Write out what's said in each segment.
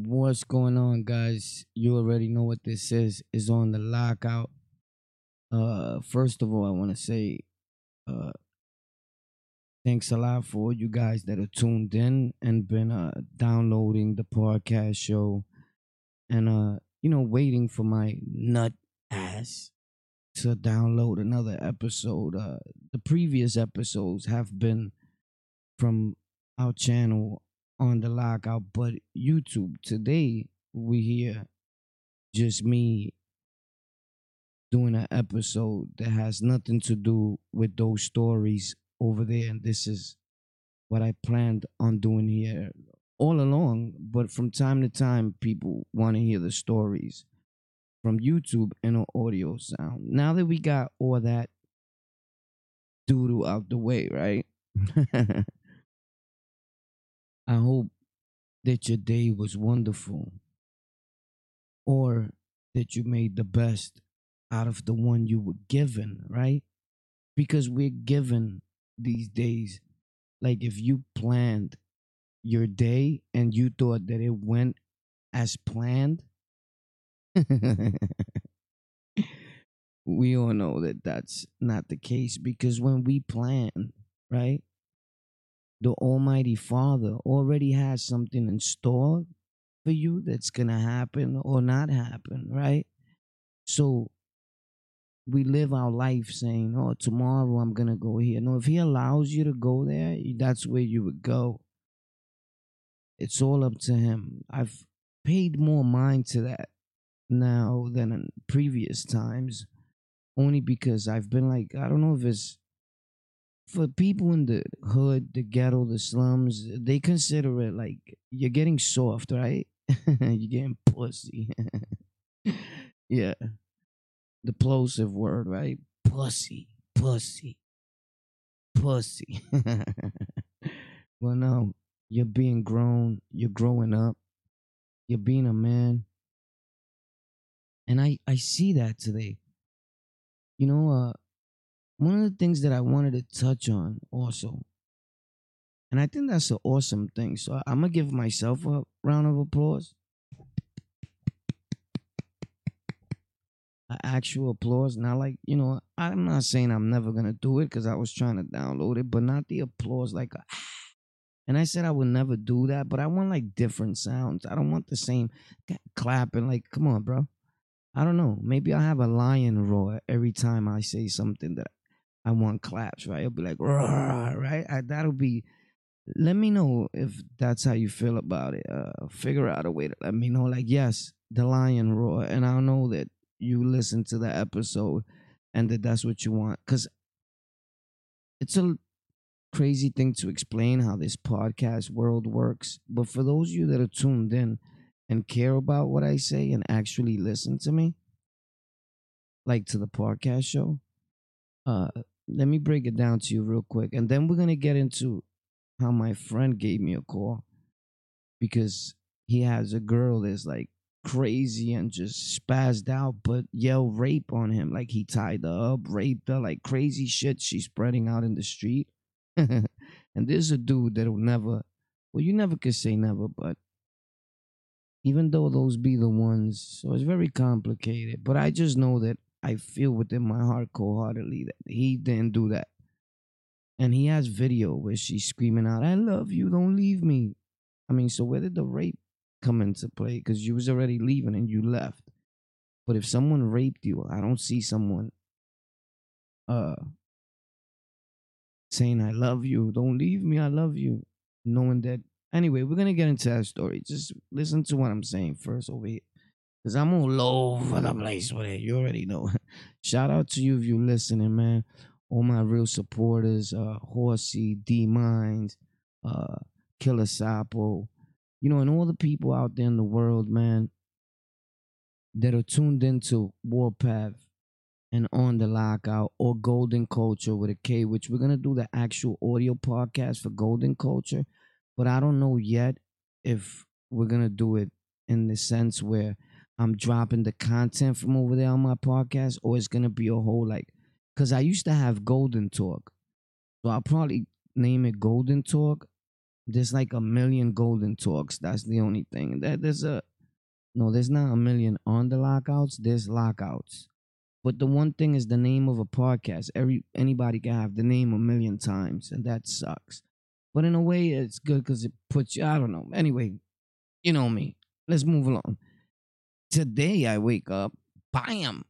What's going on, guys? You already know what this is. Is on the lockout. Uh, first of all, I want to say, uh, thanks a lot for you guys that are tuned in and been uh downloading the podcast show, and uh, you know, waiting for my nut ass to download another episode. Uh, the previous episodes have been from our channel on the lockout, but YouTube today we hear just me doing an episode that has nothing to do with those stories over there, and this is what I planned on doing here all along. But from time to time, people want to hear the stories from YouTube in an audio sound. Now that we got all that doodle out the way, right? I hope that your day was wonderful or that you made the best out of the one you were given, right? Because we're given these days. Like if you planned your day and you thought that it went as planned, we all know that that's not the case because when we plan, right? The Almighty Father already has something in store for you that's going to happen or not happen, right? So we live our life saying, oh, tomorrow I'm going to go here. No, if He allows you to go there, that's where you would go. It's all up to Him. I've paid more mind to that now than in previous times, only because I've been like, I don't know if it's for people in the hood, the ghetto, the slums, they consider it like you're getting soft, right? you're getting pussy. yeah. The plosive word, right? Pussy, pussy, pussy. well, no, you're being grown, you're growing up, you're being a man. And I, I see that today. You know, uh, one of the things that I wanted to touch on also, and I think that's an awesome thing. So I'm gonna give myself a round of applause. Actual applause, not like you know. I'm not saying I'm never gonna do it because I was trying to download it, but not the applause like a. And I said I would never do that, but I want like different sounds. I don't want the same clapping. Like, come on, bro. I don't know. Maybe I'll have a lion roar every time I say something that I want claps, right? It'll be like, right? I, that'll be. Let me know if that's how you feel about it. Uh, figure out a way to let me know. Like, yes, the lion roar, and I'll know that you listen to the episode and that that's what you want. Cause it's a crazy thing to explain how this podcast world works. But for those of you that are tuned in and care about what I say and actually listen to me, like to the podcast show, uh, let me break it down to you real quick, and then we're gonna get into how my friend gave me a call because he has a girl that's like crazy and just spazzed out, but yell rape on him. Like he tied her up, raped her, like crazy shit she's spreading out in the street. and there's a dude that'll never, well, you never could say never, but even though those be the ones, so it's very complicated. But I just know that I feel within my heart wholeheartedly that he didn't do that. And he has video where she's screaming out, I love you, don't leave me. I mean, so where did the rape come into play? Because you was already leaving and you left. But if someone raped you, I don't see someone uh saying I love you, don't leave me, I love you. Knowing that anyway, we're gonna get into that story. Just listen to what I'm saying first over here. Cause I'm all over the place with it. You already know. Shout out to you if you're listening, man. All my real supporters, uh, Horsey, D Mines, uh, Killer Sapo, you know, and all the people out there in the world, man, that are tuned into Warpath and on the lockout or Golden Culture with a K, which we're gonna do the actual audio podcast for Golden Culture, but I don't know yet if we're gonna do it in the sense where I'm dropping the content from over there on my podcast, or it's gonna be a whole like, cause I used to have Golden Talk, so I'll probably name it Golden Talk, there's like a million golden talks. That's the only thing. That there's a no, there's not a million on the lockouts. There's lockouts. But the one thing is the name of a podcast. Every anybody can have the name a million times, and that sucks. But in a way, it's good because it puts you. I don't know. Anyway, you know me. Let's move along. Today I wake up, bam,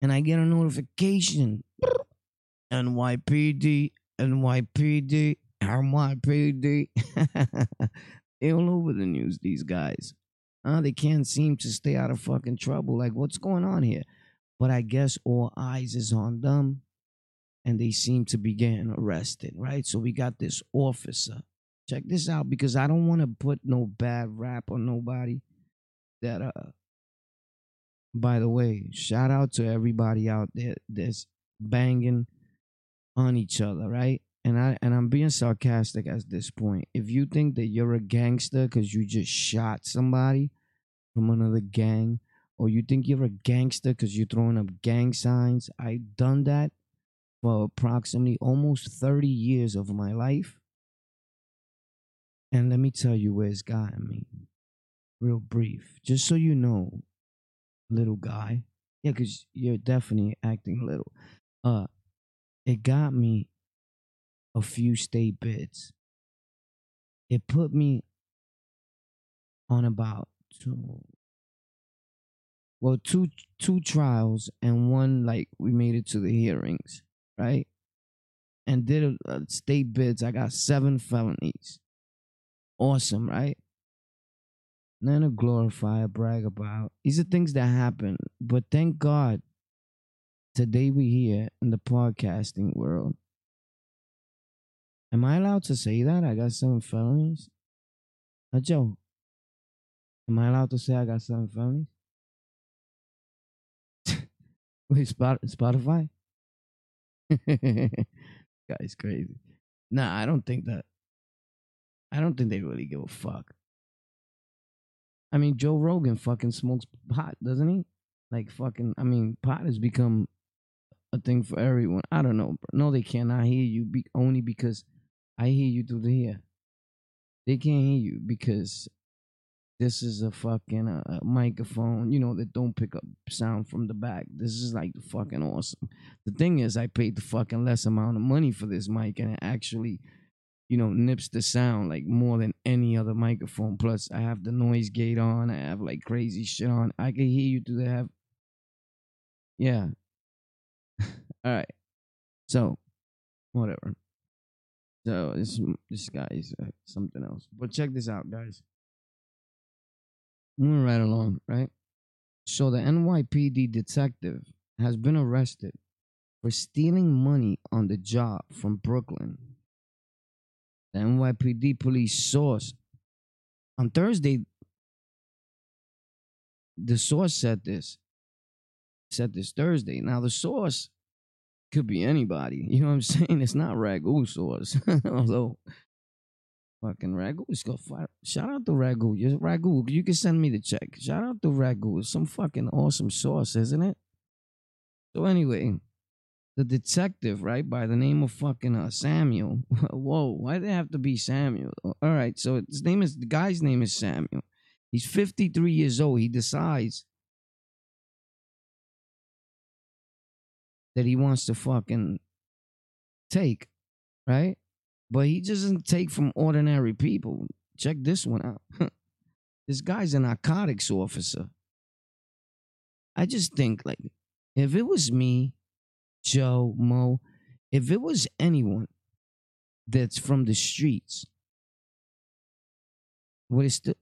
and I get a notification. NYPD, NYPD, NYPD. they all over the news, these guys. Uh, they can't seem to stay out of fucking trouble. Like, what's going on here? But I guess all eyes is on them and they seem to be getting arrested, right? So we got this officer. Check this out because I don't want to put no bad rap on nobody that uh by the way, shout out to everybody out there that's banging on each other, right? And I and I'm being sarcastic at this point. If you think that you're a gangster because you just shot somebody from another gang, or you think you're a gangster because you're throwing up gang signs, I've done that for approximately almost 30 years of my life. And let me tell you where it's gotten me. Real brief. Just so you know, little guy. Yeah, because you're definitely acting little. Uh it got me a few state bids. It put me on about two well two two trials and one like we made it to the hearings right and did a, a state bids i got seven felonies awesome right none to glorify or brag about these are things that happen but thank god today we here in the podcasting world Am I allowed to say that? I got seven felonies? Uh, Joe, am I allowed to say I got seven felonies? Wait, Spot- Spotify? Guy's crazy. Nah, I don't think that. I don't think they really give a fuck. I mean, Joe Rogan fucking smokes pot, doesn't he? Like fucking, I mean, pot has become a thing for everyone. I don't know. No, they cannot hear you be- only because I hear you through the ear. They can't hear you because this is a fucking uh, microphone, you know, that don't pick up sound from the back. This is like fucking awesome. The thing is, I paid the fucking less amount of money for this mic, and it actually, you know, nips the sound like more than any other microphone. Plus, I have the noise gate on. I have like crazy shit on. I can hear you through the have. Yeah. All right. So, whatever. So this this guy is uh, something else. But check this out, guys. Moving right along, right? So the NYPD detective has been arrested for stealing money on the job from Brooklyn. The NYPD police source on Thursday. The source said this. Said this Thursday. Now the source could be anybody. You know what I'm saying? It's not Ragu source. Although fucking Ragu is go fire. Shout out to Ragu. Just Ragu. You can send me the check. Shout out to Ragu. It's some fucking awesome sauce, isn't it? So anyway, the detective, right, by the name of fucking uh, Samuel. Whoa, why did it have to be Samuel? All right, so his name is the guy's name is Samuel. He's 53 years old. He decides that he wants to fucking take, right? But he doesn't take from ordinary people. Check this one out. this guy's a narcotics officer. I just think like if it was me, Joe, Mo, if it was anyone that's from the streets, would it still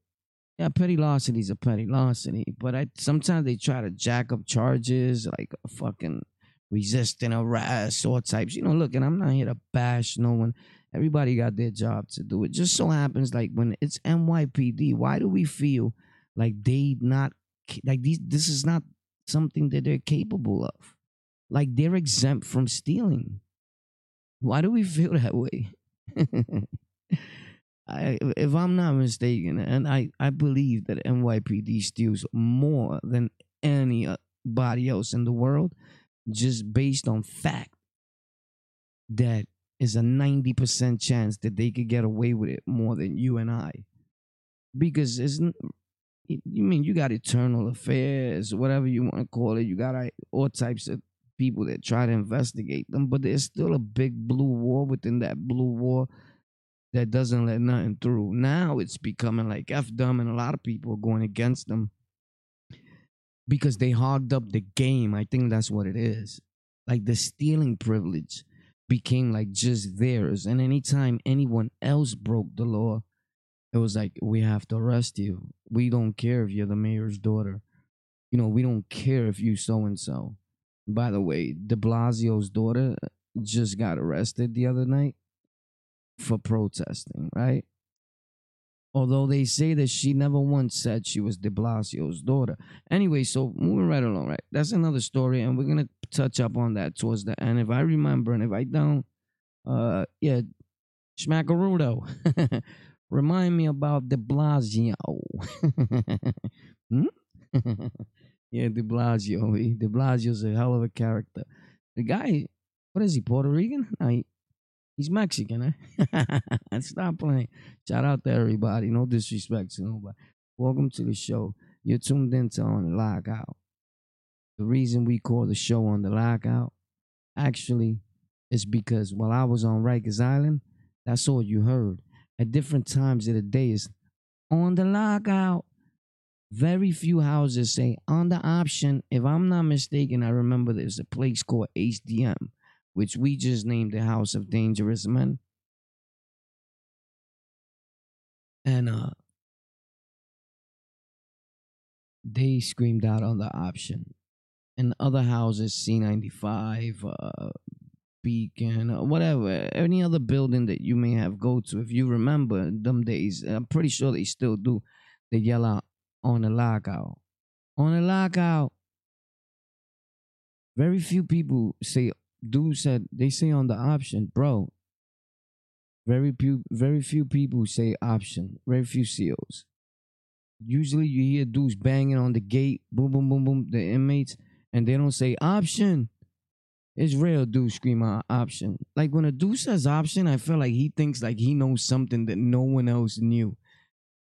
yeah, petty larceny is a petty larceny, but I sometimes they try to jack up charges like a fucking resisting arrest or types. You know, look, and I'm not here to bash no one. Everybody got their job to do. It just so happens like when it's NYPD, why do we feel like they not like these? This is not something that they're capable of. Like they're exempt from stealing. Why do we feel that way? I, if I'm not mistaken, and I, I believe that NYPD steals more than anybody uh, else in the world, just based on fact that is a 90% chance that they could get away with it more than you and I. Because it's, you mean you got eternal affairs, whatever you want to call it. You got all types of people that try to investigate them, but there's still a big blue wall within that blue wall that doesn't let nothing through. Now it's becoming like F them, and a lot of people are going against them because they hogged up the game. I think that's what it is. Like the stealing privilege became like just theirs. And anytime anyone else broke the law, it was like, we have to arrest you. We don't care if you're the mayor's daughter. You know, we don't care if you so and so. By the way, de Blasio's daughter just got arrested the other night for protesting, right? Although they say that she never once said she was de Blasio's daughter. Anyway, so moving right along, right? That's another story, and we're gonna touch up on that towards the end. If I remember, and if I don't, uh, yeah, Schmackarudo. Remind me about de Blasio. hmm? yeah, de Blasio. De Blasio's a hell of a character. The guy, what is he, Puerto Rican? No, he, he's Mexican, eh? Stop playing. Shout out to everybody. No disrespect to nobody. Welcome to the show. You're tuned into On the Lockout. The reason we call the show On the Lockout actually is because while I was on Rikers Island, that's all you heard at different times of the day is on the lockout. Very few houses say on the option. If I'm not mistaken, I remember there's a place called HDM, which we just named the House of Dangerous Men. And uh they screamed out on the option. And other houses, C95, uh, Beacon or whatever, any other building that you may have go to. If you remember them days, I'm pretty sure they still do. They yell out on the lockout, on the lockout. Very few people say. Dude said they say on the option, bro. Very few, very few people say option. Very few COs. Usually, you hear dudes banging on the gate, boom, boom, boom, boom, the inmates, and they don't say option. It's real dude scream out option. Like when a dude says option, I feel like he thinks like he knows something that no one else knew.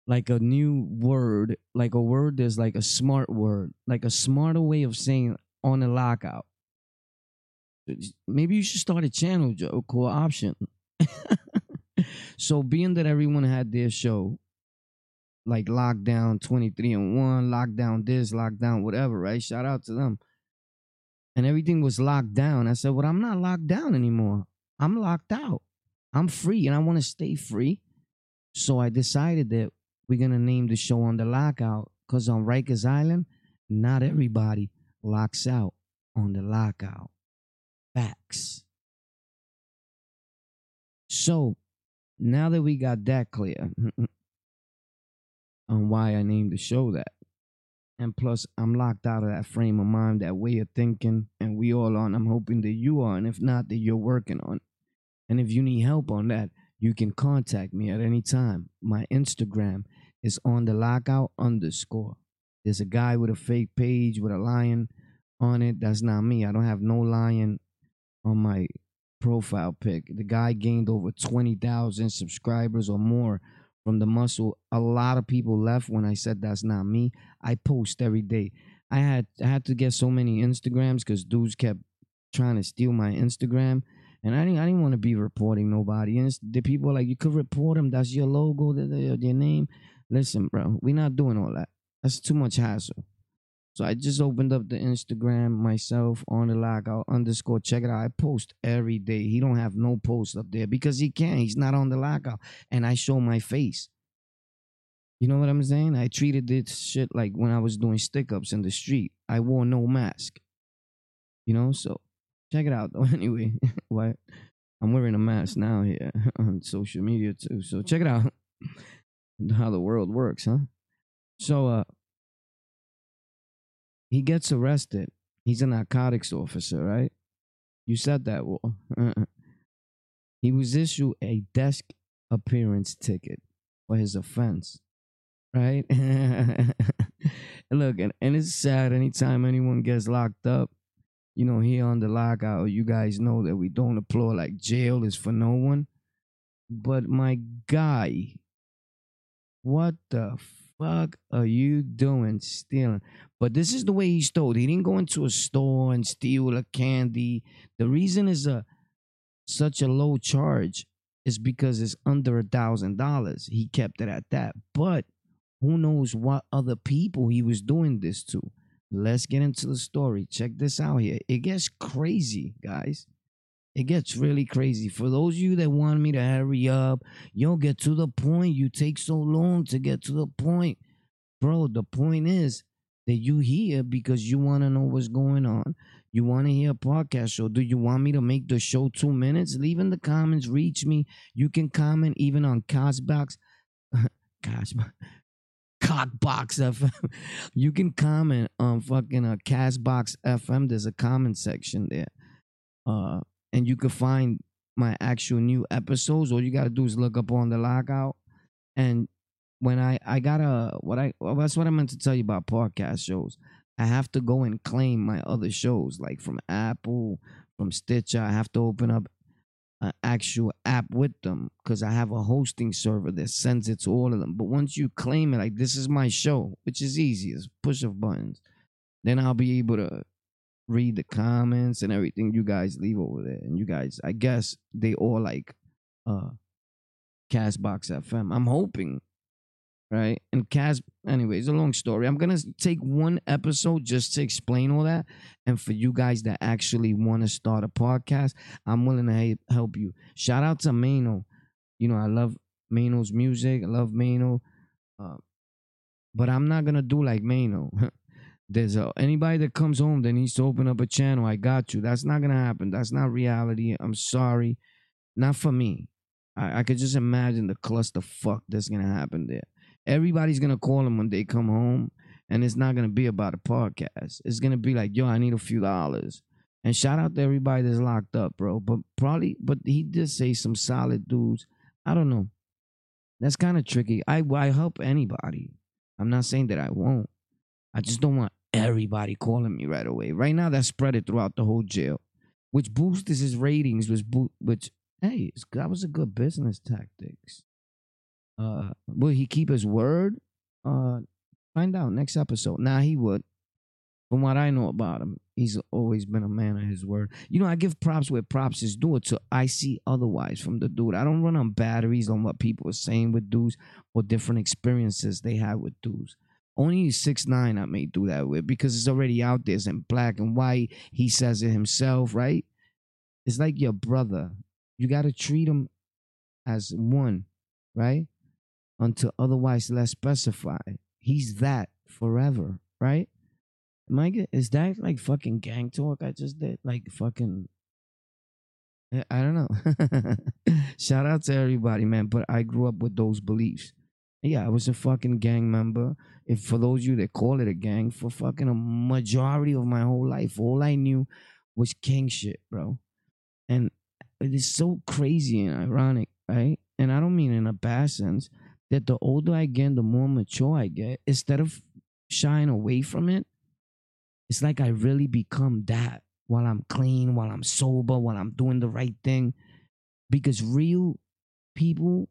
Like a new word, like a word that's like a smart word, like a smarter way of saying on a lockout. Maybe you should start a channel, Joe, called Option. so being that everyone had their show, like lockdown 23 and 1, lockdown this, lockdown whatever, right? Shout out to them and everything was locked down. I said, Well, I'm not locked down anymore. I'm locked out. I'm free and I want to stay free. So I decided that we're to name the show on the lockout because on Rikers Island, not everybody locks out on the lockout. Facts. So now that we got that clear on why I named the show that, and plus, I'm locked out of that frame of mind, that way of thinking, and we all are. I'm hoping that you are. And if not, that you're working on. And if you need help on that, you can contact me at any time. My Instagram is on the lockout underscore. There's a guy with a fake page with a lion on it. That's not me. I don't have no lion on my profile pic. The guy gained over 20,000 subscribers or more from the muscle. A lot of people left when I said that's not me. I post every day. I had I had to get so many Instagrams because dudes kept trying to steal my Instagram, and I didn't I didn't want to be reporting nobody. And the people like you could report them. That's your logo, your name. Listen, bro, we're not doing all that. That's too much hassle. So I just opened up the Instagram myself on the lockout underscore. Check it out. I post every day. He don't have no post up there because he can't. He's not on the lockout. And I show my face. You know what I'm saying? I treated this shit like when I was doing stick ups in the street. I wore no mask. You know, so check it out though. Anyway, what I'm wearing a mask now here on social media too. So check it out. How the world works, huh? So uh he gets arrested. He's a narcotics officer, right? You said that, Well, he was issued a desk appearance ticket for his offense, right? Look, and, and it's sad anytime anyone gets locked up you know, here on the lockout, you guys know that we don't applaud like jail is for no one. But my guy, what the fuck are you doing stealing? But this is the way he stole. He didn't go into a store and steal a candy. The reason is a such a low charge is because it's under a thousand dollars. He kept it at that. But who knows what other people he was doing this to? Let's get into the story. Check this out here. It gets crazy, guys. It gets really crazy. For those of you that want me to hurry up, you don't get to the point. You take so long to get to the point. Bro, the point is that you here because you want to know what's going on. You want to hear a podcast show. Do you want me to make the show two minutes? Leave in the comments. Reach me. You can comment even on Castbox. Castbox. Cockbox FM. you can comment on fucking uh, Castbox FM. There's a comment section there. Uh, and you can find my actual new episodes. All you gotta do is look up on the lockout. And when I I gotta what I well, that's what I meant to tell you about podcast shows. I have to go and claim my other shows, like from Apple, from Stitcher. I have to open up an actual app with them because I have a hosting server that sends it to all of them. But once you claim it, like this is my show, which is easy, it's push of buttons, then I'll be able to read the comments and everything you guys leave over there. And you guys, I guess they all like uh Castbox FM. I'm hoping right? And Cast anyway, it's a long story. I'm gonna take one episode just to explain all that, and for you guys that actually want to start a podcast, I'm willing to help you. Shout out to Mano. You know, I love Mano's music. I love Mano, uh, but I'm not gonna do like Mano. There's a, anybody that comes home that needs to open up a channel. I got you. That's not gonna happen. That's not reality. I'm sorry, not for me. I, I could just imagine the cluster fuck that's gonna happen there everybody's gonna call them when they come home, and it's not gonna be about a podcast. It's gonna be like, yo, I need a few dollars. And shout out to everybody that's locked up, bro. But probably, but he did say some solid dudes. I don't know. That's kind of tricky. I I help anybody. I'm not saying that I won't. I just don't want everybody calling me right away. Right now, that's spread it throughout the whole jail, which boosts his ratings. Was bo- which hey, that was a good business tactics. Uh, will he keep his word? Uh, find out next episode. Nah, he would. From what I know about him, he's always been a man of his word. You know, I give props where props is due. So I see otherwise from the dude. I don't run on batteries on what people are saying with dudes or different experiences they had with dudes. Only six nine I may do that with because it's already out there. It's in black and white. He says it himself, right? It's like your brother. You got to treat him as one, right? until otherwise less specified. He's that forever, right? Am I get, is that like fucking gang talk I just did? Like fucking I don't know. Shout out to everybody, man. But I grew up with those beliefs. Yeah, I was a fucking gang member. If for those of you that call it a gang, for fucking a majority of my whole life, all I knew was king shit, bro. And it is so crazy and ironic, right? And I don't mean in a bad sense that the older I get, the more mature I get, instead of shying away from it, it's like I really become that while I'm clean, while I'm sober, while I'm doing the right thing. Because real people,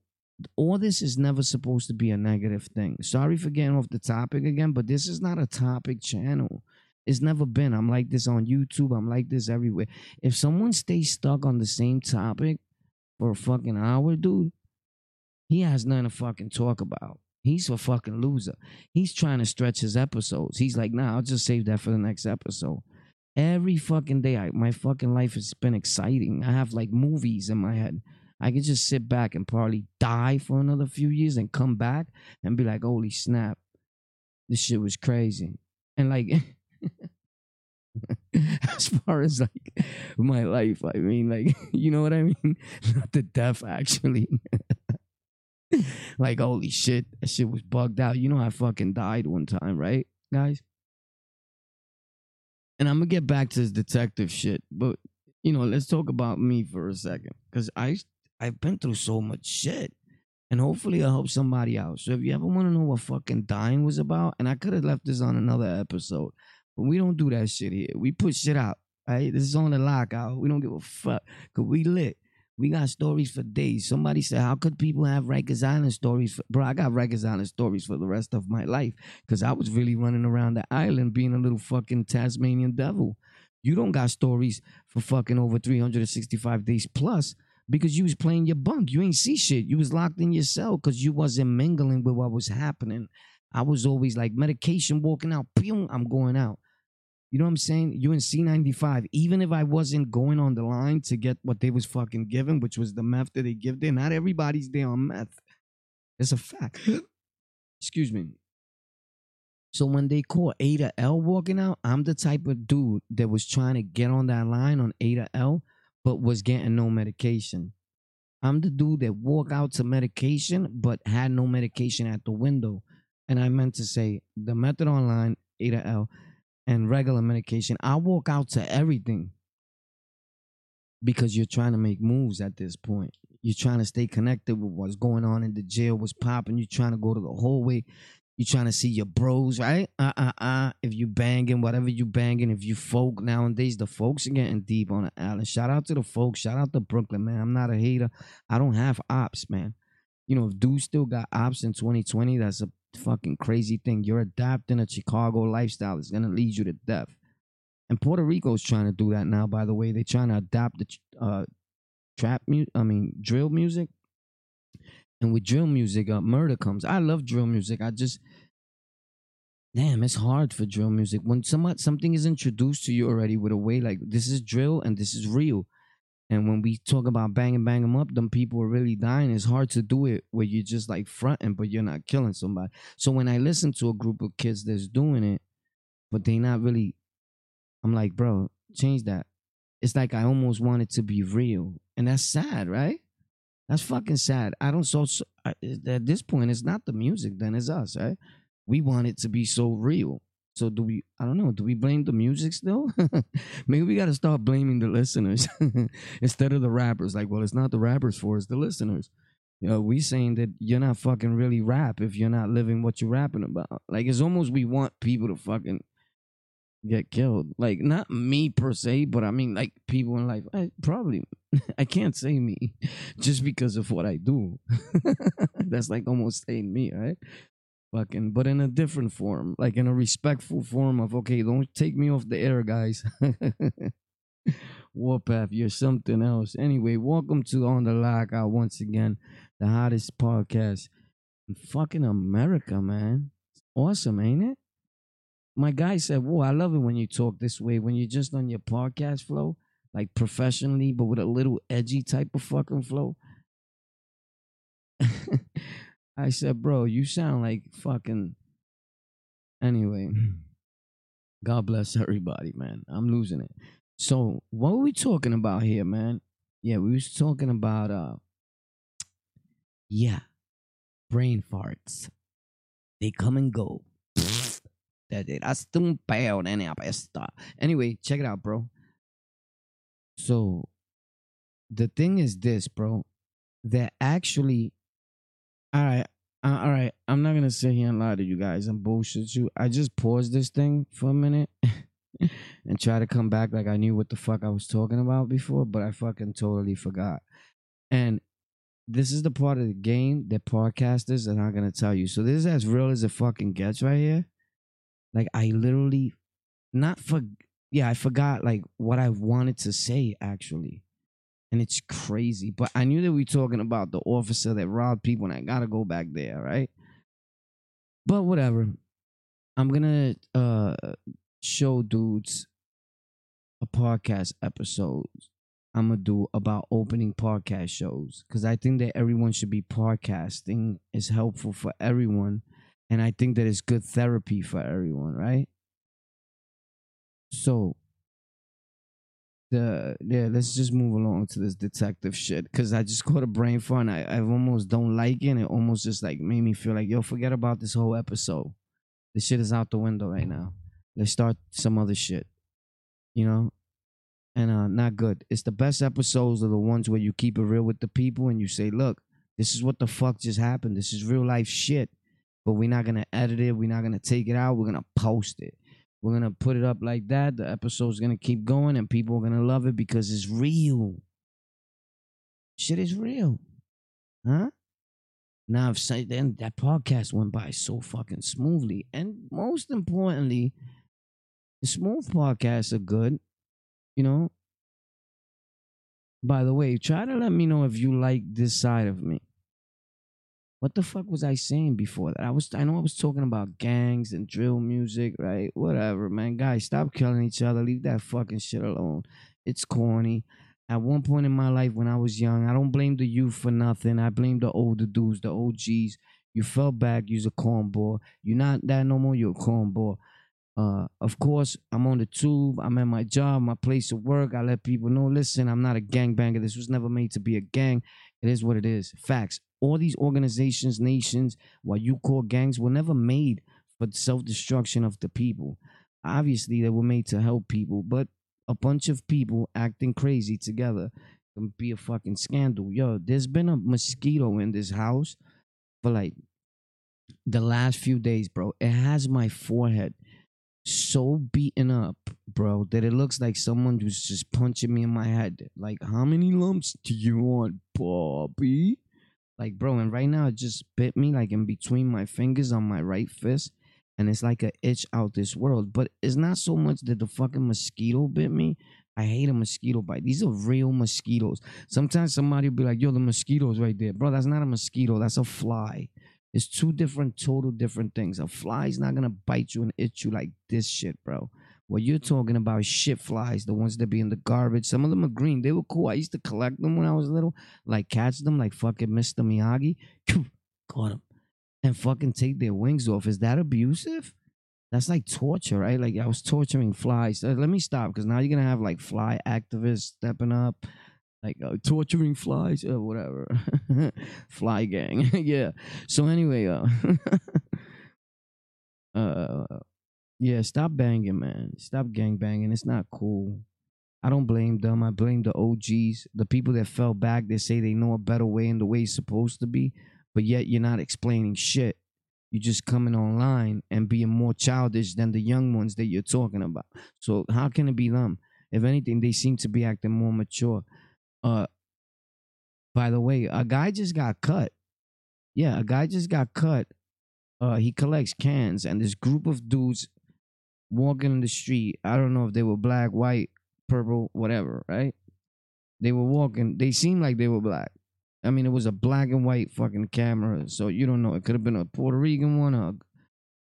all this is never supposed to be a negative thing. Sorry for getting off the topic again, but this is not a topic channel. It's never been. I'm like this on YouTube. I'm like this everywhere. If someone stays stuck on the same topic for a fucking hour, dude, he has nothing to fucking talk about. He's a fucking loser. He's trying to stretch his episodes. He's like, nah, I'll just save that for the next episode. Every fucking day, I, my fucking life has been exciting. I have like movies in my head. I could just sit back and probably die for another few years and come back and be like, holy snap, this shit was crazy. And like, as far as like my life, I mean, like, you know what I mean? Not the death, actually. like, holy shit, that shit was bugged out. You know, I fucking died one time, right, guys? And I'm gonna get back to this detective shit, but you know, let's talk about me for a second, because I I've been through so much shit, and hopefully I'll help somebody out. So if you ever want to know what fucking dying was about, and I could have left this on another episode, but we don't do that shit here. We put shit out. Right? This is on the lockout. We don't give a fuck. Cause we lit. We got stories for days. Somebody said, How could people have Rikers Island stories? For, bro, I got Rikers Island stories for the rest of my life. Cause I was really running around the island being a little fucking Tasmanian devil. You don't got stories for fucking over 365 days plus because you was playing your bunk. You ain't see shit. You was locked in your cell because you wasn't mingling with what was happening. I was always like medication walking out. Pew, I'm going out. You know what I'm saying? You in C95. Even if I wasn't going on the line to get what they was fucking giving, which was the meth that they give there, not everybody's there on meth. It's a fact. Excuse me. So when they call A to L walking out, I'm the type of dude that was trying to get on that line on A to L, but was getting no medication. I'm the dude that walk out to medication, but had no medication at the window. And I meant to say the methadone line, A to L, and regular medication. I walk out to everything because you're trying to make moves at this point. You're trying to stay connected with what's going on in the jail, what's popping. You're trying to go to the hallway. You trying to see your bros, right? Uh uh uh. If you banging, whatever you banging, if you folk nowadays, the folks are getting deep on the island. Shout out to the folks. Shout out to Brooklyn, man. I'm not a hater. I don't have ops, man. You know, if dudes still got ops in 2020, that's a fucking crazy thing. You're adapting a Chicago lifestyle. It's gonna lead you to death. And Puerto Rico's trying to do that now. By the way, they're trying to adapt the uh, trap music. I mean, drill music and with drill music, uh, murder comes. I love drill music. I just, damn, it's hard for drill music when somewhat something is introduced to you already with a way like this is drill and this is real. And when we talk about bang and bang them up, them people are really dying. It's hard to do it where you're just like fronting, but you're not killing somebody. So when I listen to a group of kids that's doing it, but they not really, I'm like, bro, change that. It's like I almost want it to be real, and that's sad, right? That's fucking sad. I don't so, so I, at this point it's not the music, then it's us, right? We want it to be so real. So do we? I don't know. Do we blame the music still? Maybe we got to start blaming the listeners instead of the rappers. Like, well, it's not the rappers for it's the listeners. You know, we saying that you're not fucking really rap if you're not living what you're rapping about. Like, it's almost we want people to fucking get killed. Like, not me per se, but I mean, like people in life. I, probably, I can't say me just because of what I do. That's like almost saying me, right? fucking but in a different form like in a respectful form of okay don't take me off the air guys. Warpath you're something else. Anyway welcome to on the lockout once again the hottest podcast in fucking america man. Awesome ain't it? My guy said whoa i love it when you talk this way when you're just on your podcast flow like professionally but with a little edgy type of fucking flow I said, bro, you sound like fucking. Anyway, God bless everybody, man. I'm losing it. So, what were we talking about here, man? Yeah, we was talking about, uh, yeah, brain farts. They come and go. That's it. That's un peo, nene, Anyway, check it out, bro. So, the thing is this, bro. That actually all right. Uh, all right. I'm not gonna sit here and lie to you guys and bullshit you. I just paused this thing for a minute and try to come back like I knew what the fuck I was talking about before, but I fucking totally forgot. And this is the part of the game that podcasters are not gonna tell you. So this is as real as it fucking gets right here. Like I literally not for yeah, I forgot like what I wanted to say actually and it's crazy. But I knew that we were talking about the officer that robbed people, and I gotta go back there, right? But whatever. I'm gonna uh show dudes a podcast episode I'm gonna do about opening podcast shows because I think that everyone should be podcasting is helpful for everyone, and I think that it's good therapy for everyone, right? So the yeah, let's just move along to this detective shit because I just caught a brain fart. I I almost don't like it. And it almost just like made me feel like yo, forget about this whole episode. This shit is out the window right now. Let's start some other shit. You know, and uh, not good. It's the best episodes are the ones where you keep it real with the people and you say, look, this is what the fuck just happened. This is real life shit. But we're not gonna edit it. We're not gonna take it out. We're gonna post it. We're gonna put it up like that. The episode's gonna keep going, and people are gonna love it because it's real. Shit is real, huh? Now, so, then that podcast went by so fucking smoothly, and most importantly, the smooth podcasts are good. You know. By the way, try to let me know if you like this side of me. What the fuck was I saying before that? I was I know I was talking about gangs and drill music, right? Whatever, man. Guys, stop killing each other. Leave that fucking shit alone. It's corny. At one point in my life when I was young, I don't blame the youth for nothing. I blame the older dudes, the OGs. You fell back, you're a cornball. You're not that no more, you're a cornball. Uh, of course, I'm on the tube. I'm at my job, my place of work. I let people know, listen, I'm not a gangbanger. This was never made to be a gang. It is what it is. Facts. All these organizations, nations, what you call gangs, were never made for self destruction of the people. Obviously, they were made to help people, but a bunch of people acting crazy together can be a fucking scandal. Yo, there's been a mosquito in this house for like the last few days, bro. It has my forehead so beaten up, bro, that it looks like someone was just punching me in my head. Like, how many lumps do you want, Bobby? Like, bro, and right now it just bit me like in between my fingers on my right fist. And it's like a itch out this world. But it's not so much that the fucking mosquito bit me. I hate a mosquito bite. These are real mosquitoes. Sometimes somebody will be like, yo, the mosquito's right there. Bro, that's not a mosquito. That's a fly. It's two different, total different things. A fly's not gonna bite you and itch you like this shit, bro. What you're talking about shit flies, the ones that be in the garbage. Some of them are green. They were cool. I used to collect them when I was little, like catch them, like fucking Mr. Miyagi. Caught them. And fucking take their wings off. Is that abusive? That's like torture, right? Like I was torturing flies. Uh, let me stop because now you're gonna have like fly activists stepping up like uh, torturing flies or whatever fly gang yeah so anyway uh uh yeah stop banging man. Stop gang banging. It's not cool. I don't blame them. I blame the og's the people that fell back they say they know a better way and the way it's supposed to be but yet you're not explaining shit. You're just coming online and being more childish than the young ones that you're talking about. So how can it be them? If anything they seem to be acting more mature. Uh, by the way, a guy just got cut. Yeah, a guy just got cut. Uh, he collects cans, and this group of dudes walking in the street. I don't know if they were black, white, purple, whatever. Right? They were walking. They seemed like they were black. I mean, it was a black and white fucking camera, so you don't know. It could have been a Puerto Rican one, a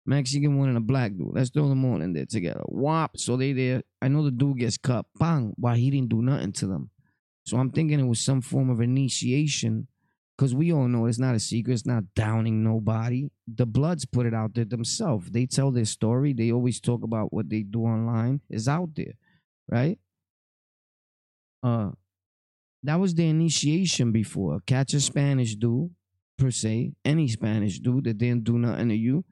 Mexican one, and a black dude. Let's throw them all in there together. Whop. So they there. I know the dude gets cut. Bang. Why he didn't do nothing to them. So I'm thinking it was some form of initiation because we all know it's not a secret. It's not downing nobody. The Bloods put it out there themselves. They tell their story. They always talk about what they do online. Is out there, right? Uh, that was the initiation before. Catch a Spanish dude, per se, any Spanish dude that didn't do nothing to you,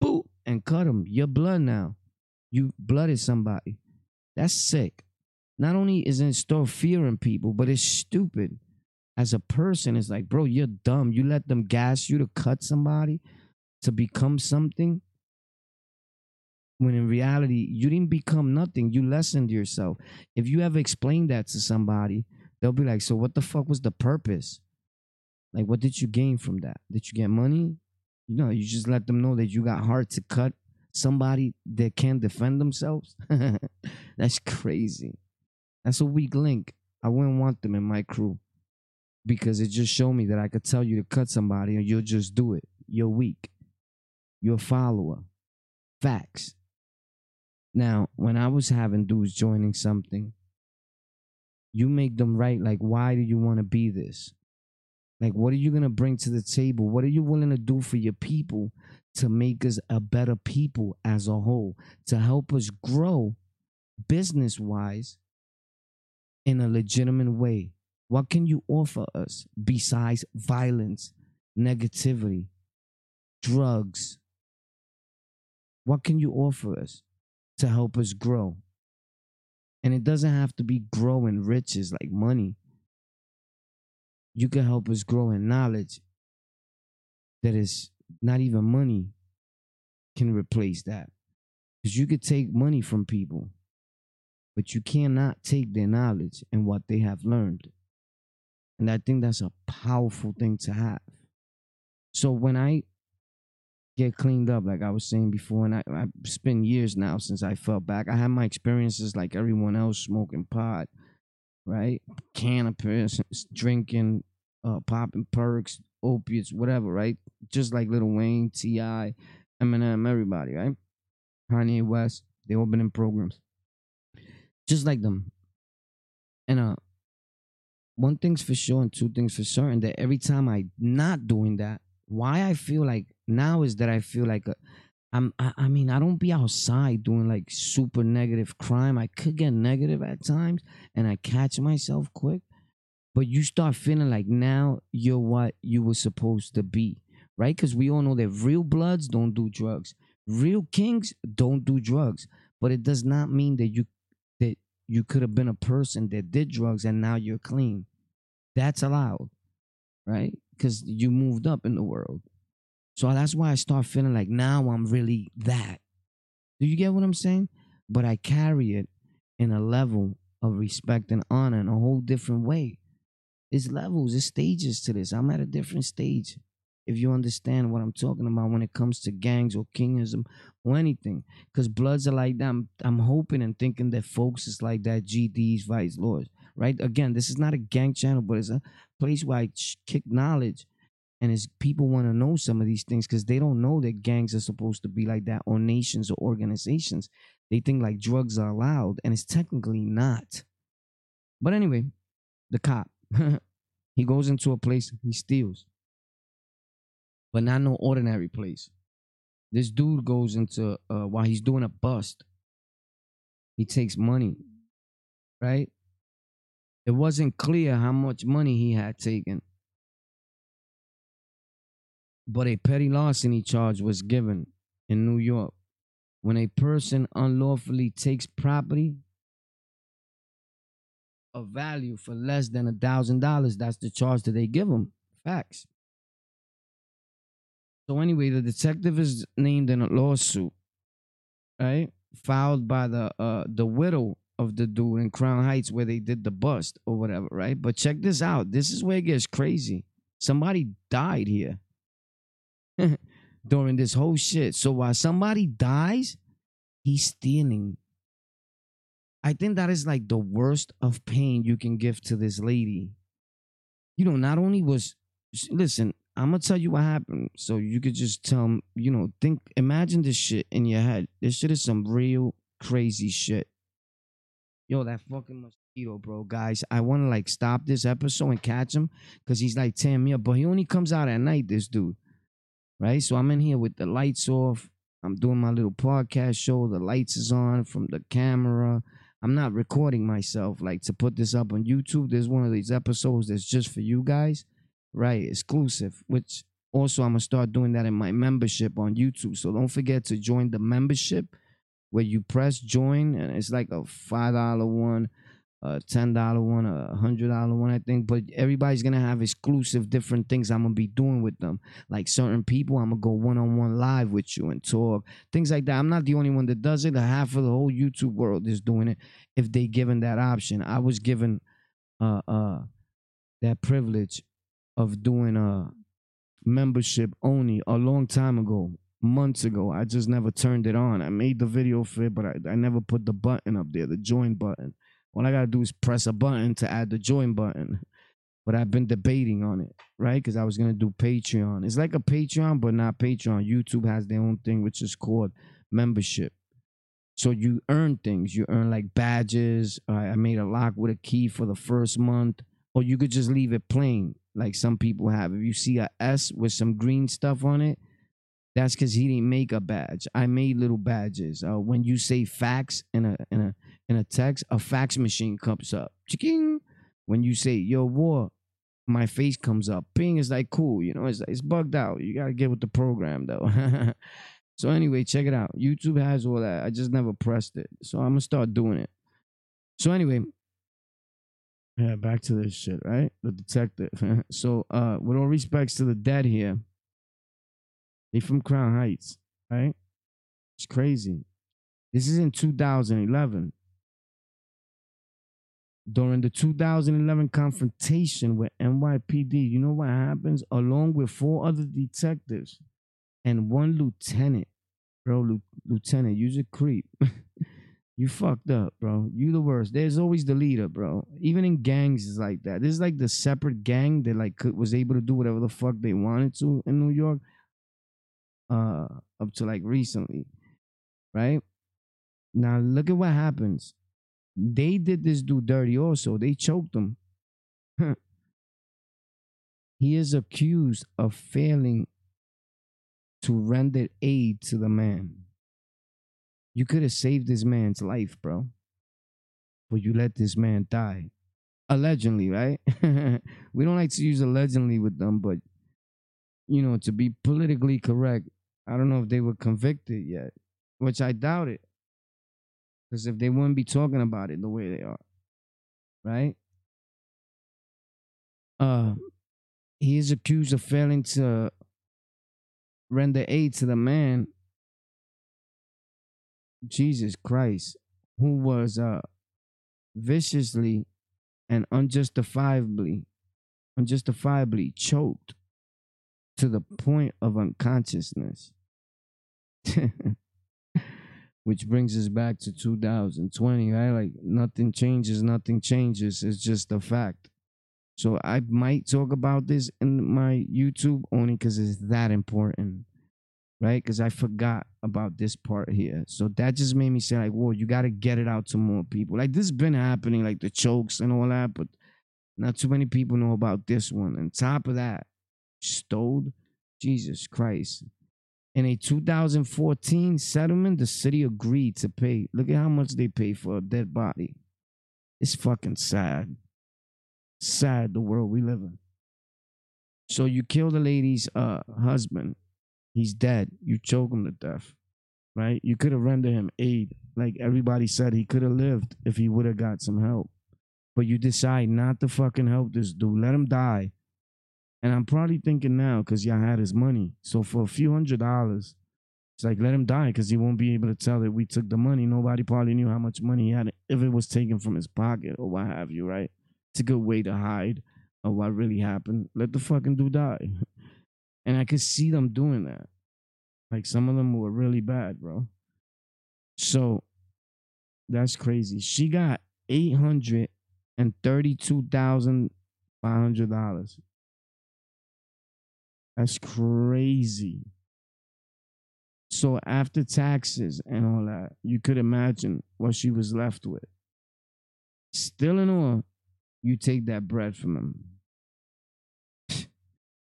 boo, and cut him. Your blood now. You blooded somebody. That's sick not only is it instill fear in people, but it's stupid. As a person, it's like, bro, you're dumb. You let them gas you to cut somebody to become something. When in reality, you didn't become nothing. You lessened yourself. If you ever explain that to somebody, they'll be like, so what the fuck was the purpose? Like, what did you gain from that? Did you get money? No, you just let them know that you got heart to cut somebody that can't defend themselves. That's crazy. That's a weak link. I wouldn't want them in my crew because it just showed me that I could tell you to cut somebody and you'll just do it. You're weak. You're a follower. Facts. Now, when I was having dudes joining something, you make them right. Like, why do you want to be this? Like, what are you going to bring to the table? What are you willing to do for your people to make us a better people as a whole, to help us grow business wise in a legitimate way? What can you offer us besides violence, negativity, drugs? What can you offer us to help us grow? And it doesn't have to be growing riches like money. You can help us grow in knowledge that is not even money can replace that. Because you could take money from people, but you cannot take their knowledge and what they have learned. And I think that's a powerful thing to have. So when I get cleaned up, like I was saying before, and I, I spent years now since I fell back. I had my experiences like everyone else, smoking pot, right? Cannabis, drinking, uh, popping perks, opiates, whatever, right? Just like Lil Wayne, T.I., Eminem, everybody, right? Kanye West, they all been in programs. Just like them. And uh one thing's for sure and two things for certain that every time I not doing that, why I feel like now is that I feel like a, I'm I, I mean I don't be outside doing like super negative crime. I could get negative at times and I catch myself quick, but you start feeling like now you're what you were supposed to be, right? Because we all know that real bloods don't do drugs, real kings don't do drugs, but it does not mean that you you could have been a person that did drugs and now you're clean. That's allowed, right? Because you moved up in the world. So that's why I start feeling like now I'm really that. Do you get what I'm saying? But I carry it in a level of respect and honor in a whole different way. It's levels, it's stages to this. I'm at a different stage. If you understand what I'm talking about when it comes to gangs or kingism or anything. Because bloods are like that. I'm, I'm hoping and thinking that folks is like that GDs, vice lords. Right? Again, this is not a gang channel, but it's a place where I kick knowledge and it's people want to know some of these things because they don't know that gangs are supposed to be like that or nations or organizations they think like drugs are allowed and it's technically not but anyway the cop he goes into a place he steals but not no ordinary place this dude goes into uh, while he's doing a bust he takes money right it wasn't clear how much money he had taken but a petty larceny charge was given in New York when a person unlawfully takes property of value for less than a thousand dollars. That's the charge that they give them. Facts. So anyway, the detective is named in a lawsuit, right? Filed by the uh the widow of the dude in Crown Heights where they did the bust or whatever, right? But check this out. This is where it gets crazy. Somebody died here. during this whole shit. So while somebody dies, he's stealing. I think that is like the worst of pain you can give to this lady. You know, not only was listen, I'm gonna tell you what happened, so you could just tell them, you know, think, imagine this shit in your head. This shit is some real crazy shit. Yo, that fucking mosquito, bro, guys. I want to like stop this episode and catch him because he's like tearing me up, but he only comes out at night. This dude right? So I'm in here with the lights off. I'm doing my little podcast show. The lights is on from the camera. I'm not recording myself like to put this up on YouTube. There's one of these episodes that's just for you guys, right? Exclusive, which also I'm gonna start doing that in my membership on YouTube. So don't forget to join the membership where you press join and it's like a five dollar one a ten dollar one, a hundred dollar one, I think. But everybody's gonna have exclusive different things I'm gonna be doing with them. Like certain people, I'm gonna go one on one live with you and talk things like that. I'm not the only one that does it. The half of the whole YouTube world is doing it. If they given that option, I was given uh uh that privilege of doing a membership only a long time ago months ago. I just never turned it on. I made the video for it, but I, I never put the button up there, the join button. All I gotta do is press a button to add the join button. But I've been debating on it, right? Because I was gonna do Patreon. It's like a Patreon, but not Patreon. YouTube has their own thing, which is called membership. So you earn things. You earn like badges. I made a lock with a key for the first month, or you could just leave it plain, like some people have. If you see a S with some green stuff on it, that's because he didn't make a badge. I made little badges. Uh, when you say fax in a in a in a text, a fax machine comes up. Ching. When you say yo war, my face comes up. Ping is like cool, you know. It's it's bugged out. You gotta get with the program though. so anyway, check it out. YouTube has all that. I just never pressed it, so I'm gonna start doing it. So anyway, yeah, back to this shit, right? The detective. so, uh, with all respects to the dead here, they from Crown Heights, right? It's crazy. This is in 2011. During the 2011 confrontation with NYPD, you know what happens? Along with four other detectives and one lieutenant, bro, lieutenant, you're a creep. you fucked up, bro. You the worst. There's always the leader, bro. Even in gangs is like that. This is like the separate gang that like could, was able to do whatever the fuck they wanted to in New York. Uh, up to like recently, right? Now look at what happens. They did this dude dirty also. They choked him. he is accused of failing to render aid to the man. You could have saved this man's life, bro. But you let this man die. Allegedly, right? we don't like to use allegedly with them, but you know, to be politically correct, I don't know if they were convicted yet, which I doubt it. Because if they wouldn't be talking about it the way they are, right? Uh, he is accused of failing to render aid to the man, Jesus Christ, who was uh viciously and unjustifiably unjustifiably choked to the point of unconsciousness. which brings us back to 2020 right? Like nothing changes nothing changes. It's just a fact. So i might talk about this in my youtube only because it's that important right because i forgot about this part here so that just made me say like whoa you got to get it out to more people like this has been happening like the chokes and all that but not too many people know about this one and top of that stowed jesus christ in a 2014 settlement, the city agreed to pay. Look at how much they pay for a dead body. It's fucking sad. Sad the world we live in. So you kill the lady's uh, husband. He's dead. You choke him to death. Right? You could have rendered him aid. Like everybody said, he could have lived if he would have got some help. But you decide not to fucking help this dude. Let him die and I'm probably thinking now because y'all had his money. So for a few hundred dollars, it's like let him die because he won't be able to tell that we took the money. Nobody probably knew how much money he had if it was taken from his pocket or what have you, right? It's a good way to hide of what really happened. Let the fucking dude die. And I could see them doing that. Like some of them were really bad, bro. So that's crazy. She got eight hundred and thirty-two thousand five hundred dollars that's crazy. So after taxes and all that, you could imagine what she was left with. Still in all, you take that bread from him.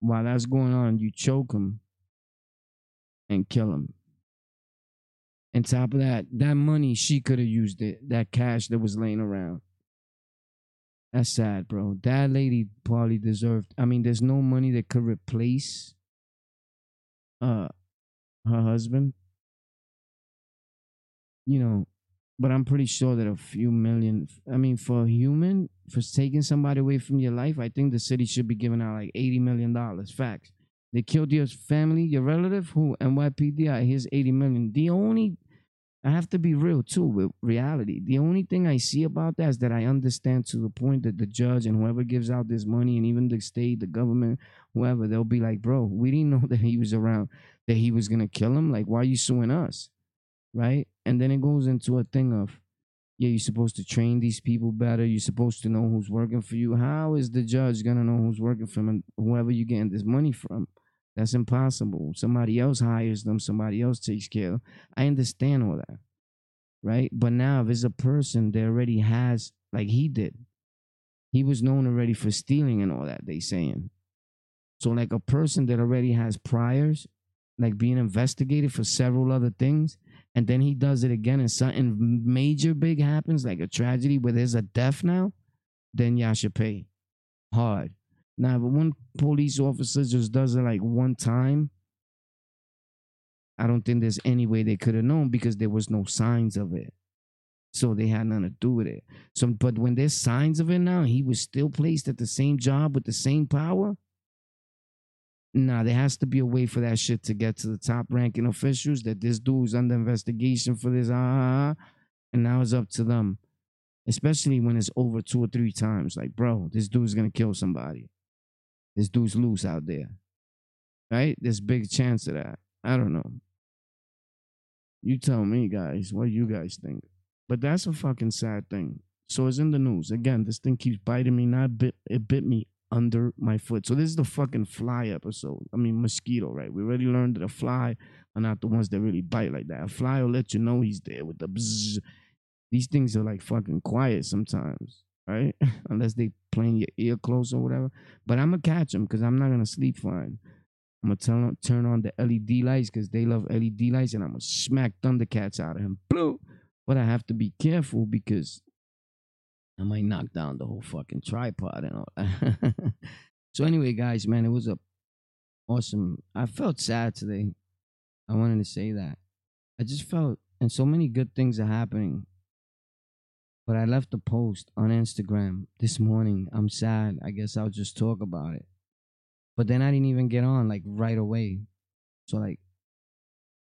While that's going on, you choke him and kill him. On top of that, that money she could have used it, that cash that was laying around. That's sad, bro. That lady probably deserved. I mean, there's no money that could replace uh her husband. You know, but I'm pretty sure that a few million. I mean, for a human, for taking somebody away from your life, I think the city should be giving out like eighty million dollars. Facts. They killed your family, your relative, who NYPD. Here's eighty million. The only I have to be real too with reality. The only thing I see about that is that I understand to the point that the judge and whoever gives out this money and even the state, the government, whoever, they'll be like, bro, we didn't know that he was around, that he was gonna kill him. Like, why are you suing us? Right? And then it goes into a thing of, yeah, you're supposed to train these people better. You're supposed to know who's working for you. How is the judge gonna know who's working for him and whoever you're getting this money from? That's impossible. Somebody else hires them, somebody else takes care of. I understand all that. Right? But now if it's a person that already has like he did, he was known already for stealing and all that, they saying. So like a person that already has priors, like being investigated for several other things, and then he does it again and something major big happens, like a tragedy where there's a death now, then y'all should pay hard. Now, if one police officer just does it like one time, I don't think there's any way they could have known because there was no signs of it. So they had nothing to do with it. So, but when there's signs of it now, he was still placed at the same job with the same power. Nah, there has to be a way for that shit to get to the top ranking officials that this dude's under investigation for this, ah, and now it's up to them. Especially when it's over two or three times. Like, bro, this dude's gonna kill somebody. This dude's loose out there. Right? There's big chance of that. I don't know. You tell me, guys, what you guys think. But that's a fucking sad thing. So it's in the news. Again, this thing keeps biting me. Not bit it bit me under my foot. So this is the fucking fly episode. I mean mosquito, right? We already learned that a fly are not the ones that really bite like that. A fly will let you know he's there with the bzzz. These things are like fucking quiet sometimes, right? Unless they playing your ear close or whatever. But I'm gonna catch them because I'm not gonna sleep fine. I'm gonna turn on, turn on the LED lights because they love LED lights, and I'm gonna smack Thundercats out of him. Blue. But I have to be careful because I might knock down the whole fucking tripod and all that. so anyway, guys, man, it was a awesome. I felt sad today. I wanted to say that. I just felt, and so many good things are happening. But I left a post on Instagram this morning. I'm sad. I guess I'll just talk about it. But then I didn't even get on like right away. So like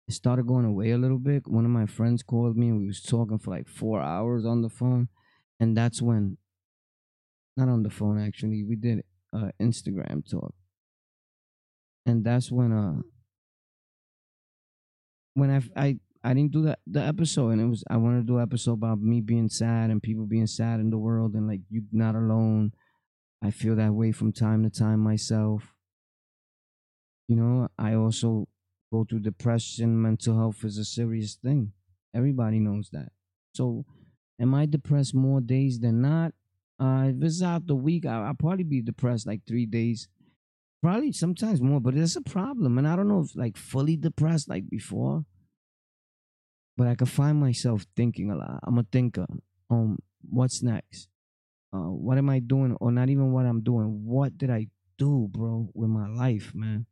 it started going away a little bit. One of my friends called me and we was talking for like four hours on the phone and that's when not on the phone actually we did uh instagram talk. And that's when uh when i i i didn't do that the episode and it was i wanted to do episode about me being sad and people being sad in the world and like you not alone. I feel that way from time to time myself. You know i also go through depression mental health is a serious thing. Everybody knows that. So Am I depressed more days than not? Uh, if it's out the week, I, will probably be depressed like three days. Probably sometimes more, but it's a problem. And I don't know if like fully depressed like before. But I can find myself thinking a lot. I'm a thinker. Um, what's next? Uh, what am I doing? Or not even what I'm doing. What did I do, bro, with my life, man?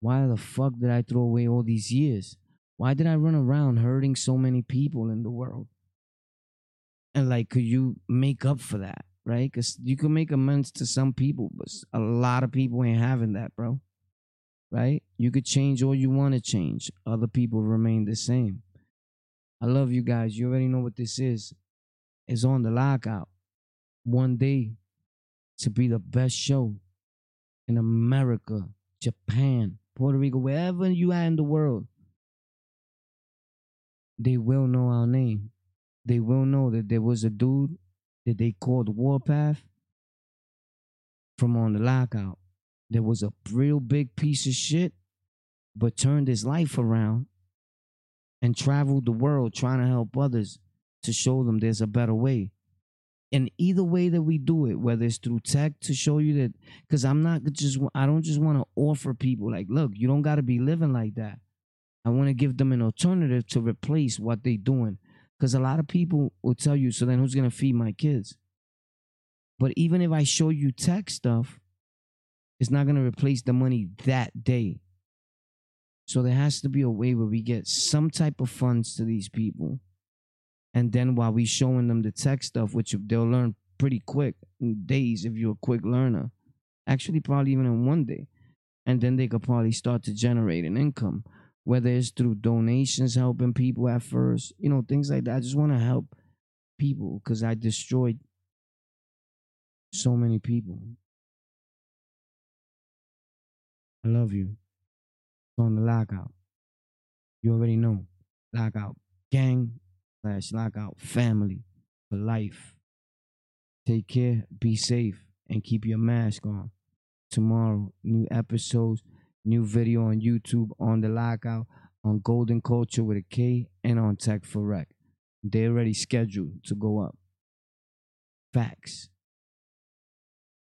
Why the fuck did I throw away all these years? Why did I run around hurting so many people in the world? And like could you make up for that right? Because you can make amends to some people but a lot of people ain't having that bro right? You could change all you want to change. Other people remain the same. I love you guys. You already know what this is. It's on the lockout. One day to be the best show in america japan puerto rico wherever you are in the world they will know our name they will know that there was a dude that they called Warpath from on the lockout. There was a real big piece of shit, but turned his life around and traveled the world trying to help others to show them there's a better way. And either way that we do it, whether it's through tech to show you that, because I'm not just, I don't just want to offer people like, look, you don't got to be living like that. I want to give them an alternative to replace what they're doing. Because a lot of people will tell you, so then who's going to feed my kids? But even if I show you tech stuff, it's not going to replace the money that day. So there has to be a way where we get some type of funds to these people. And then while we showing them the tech stuff, which they'll learn pretty quick in days if you're a quick learner, actually probably even in one day. And then they could probably start to generate an income whether it's through donations helping people at mm-hmm. first, you know, things like that. I just want to help people because I destroyed so many people. I love you. on the lockout. You already know. Lockout gang slash lockout family for life. Take care, be safe, and keep your mask on. Tomorrow, new episodes New video on YouTube on the lockout on Golden Culture with a K and on Tech for Rec. They're already scheduled to go up. Facts.